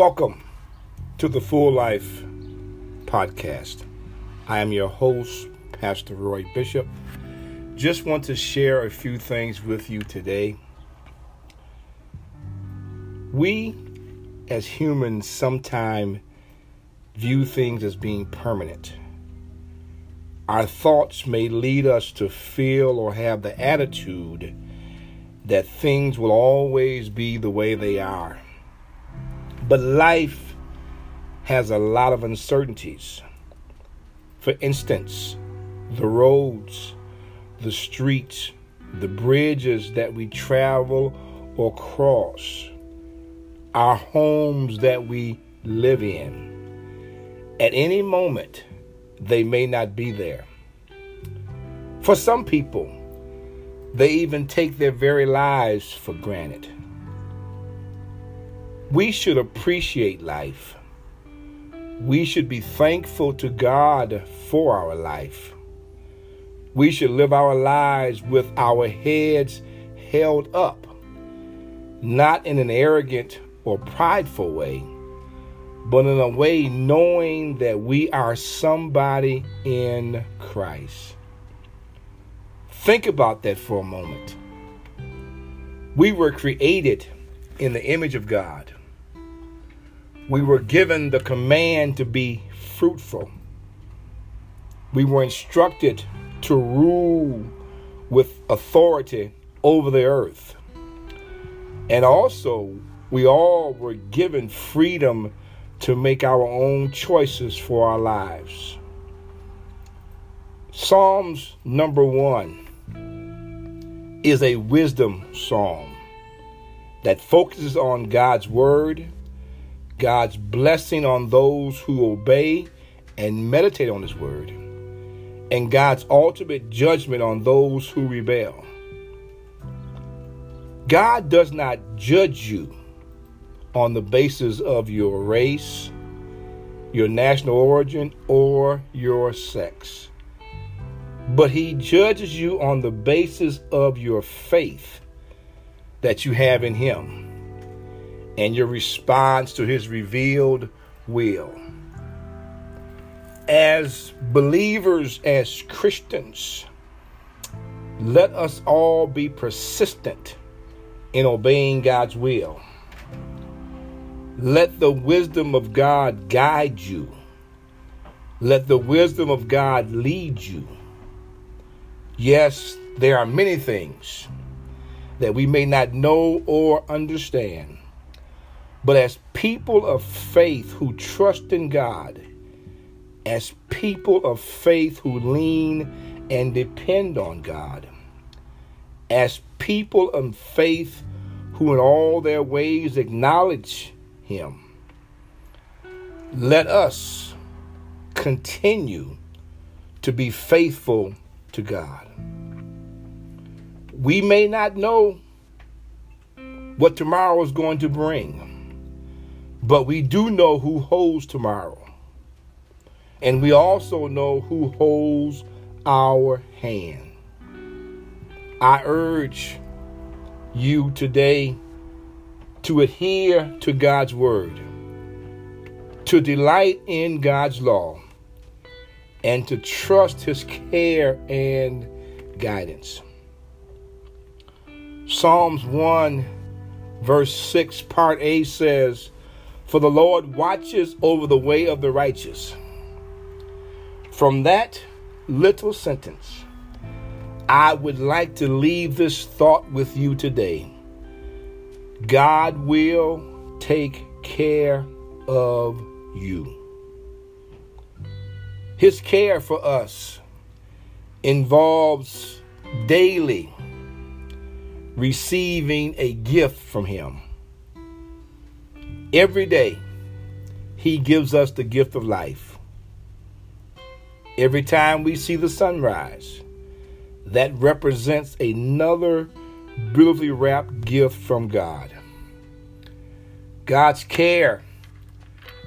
Welcome to the Full Life Podcast. I am your host, Pastor Roy Bishop. Just want to share a few things with you today. We, as humans, sometimes view things as being permanent. Our thoughts may lead us to feel or have the attitude that things will always be the way they are. But life has a lot of uncertainties. For instance, the roads, the streets, the bridges that we travel or cross, our homes that we live in. At any moment, they may not be there. For some people, they even take their very lives for granted. We should appreciate life. We should be thankful to God for our life. We should live our lives with our heads held up, not in an arrogant or prideful way, but in a way knowing that we are somebody in Christ. Think about that for a moment. We were created in the image of God we were given the command to be fruitful. We were instructed to rule with authority over the earth. And also, we all were given freedom to make our own choices for our lives. Psalms number one is a wisdom psalm that focuses on God's word God's blessing on those who obey and meditate on His word, and God's ultimate judgment on those who rebel. God does not judge you on the basis of your race, your national origin, or your sex, but He judges you on the basis of your faith that you have in Him and your response to his revealed will. As believers, as Christians, let us all be persistent in obeying God's will. Let the wisdom of God guide you. Let the wisdom of God lead you. Yes, there are many things that we may not know or understand. But as people of faith who trust in God, as people of faith who lean and depend on God, as people of faith who in all their ways acknowledge Him, let us continue to be faithful to God. We may not know what tomorrow is going to bring. But we do know who holds tomorrow. And we also know who holds our hand. I urge you today to adhere to God's word, to delight in God's law, and to trust his care and guidance. Psalms 1, verse 6, part A says, for the Lord watches over the way of the righteous. From that little sentence, I would like to leave this thought with you today. God will take care of you. His care for us involves daily receiving a gift from Him. Every day, He gives us the gift of life. Every time we see the sunrise, that represents another beautifully wrapped gift from God. God's care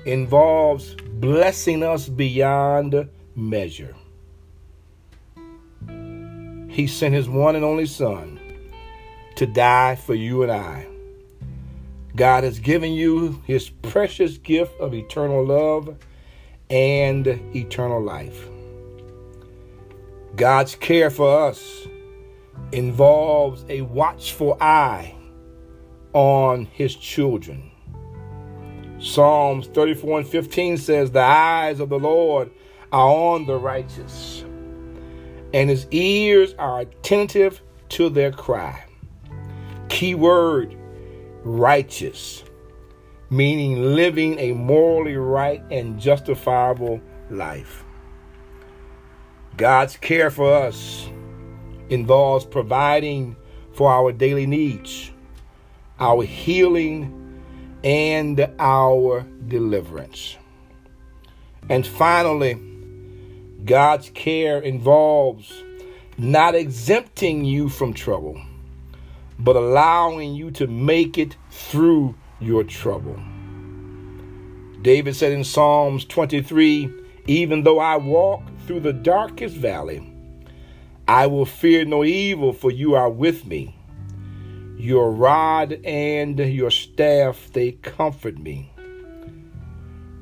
involves blessing us beyond measure. He sent His one and only Son to die for you and I. God has given you his precious gift of eternal love and eternal life. God's care for us involves a watchful eye on his children. Psalms 34 and 15 says, The eyes of the Lord are on the righteous, and his ears are attentive to their cry. Key word righteous, meaning living a morally right and justifiable life. God's care for us involves providing for our daily needs, our healing, and our deliverance. And finally, God's care involves not exempting you from trouble, but allowing you to make it through your trouble. David said in Psalms 23 Even though I walk through the darkest valley, I will fear no evil, for you are with me. Your rod and your staff, they comfort me.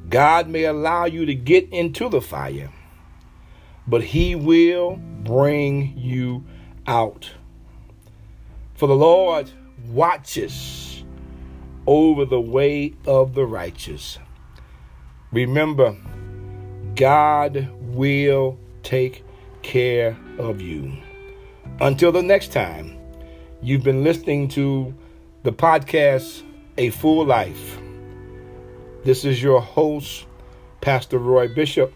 God may allow you to get into the fire, but He will bring you out. For the Lord watches over the way of the righteous. Remember, God will take care of you. Until the next time, you've been listening to the podcast A Full Life. This is your host, Pastor Roy Bishop.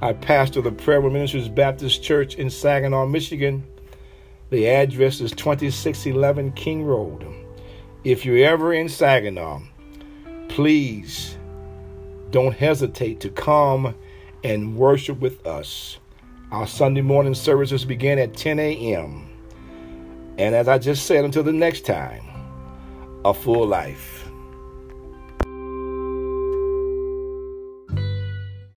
I pastor the Prayer Ministries Baptist Church in Saginaw, Michigan. The address is 2611 King Road. If you're ever in Saginaw, please don't hesitate to come and worship with us. Our Sunday morning services begin at 10 a.m. And as I just said, until the next time, a full life.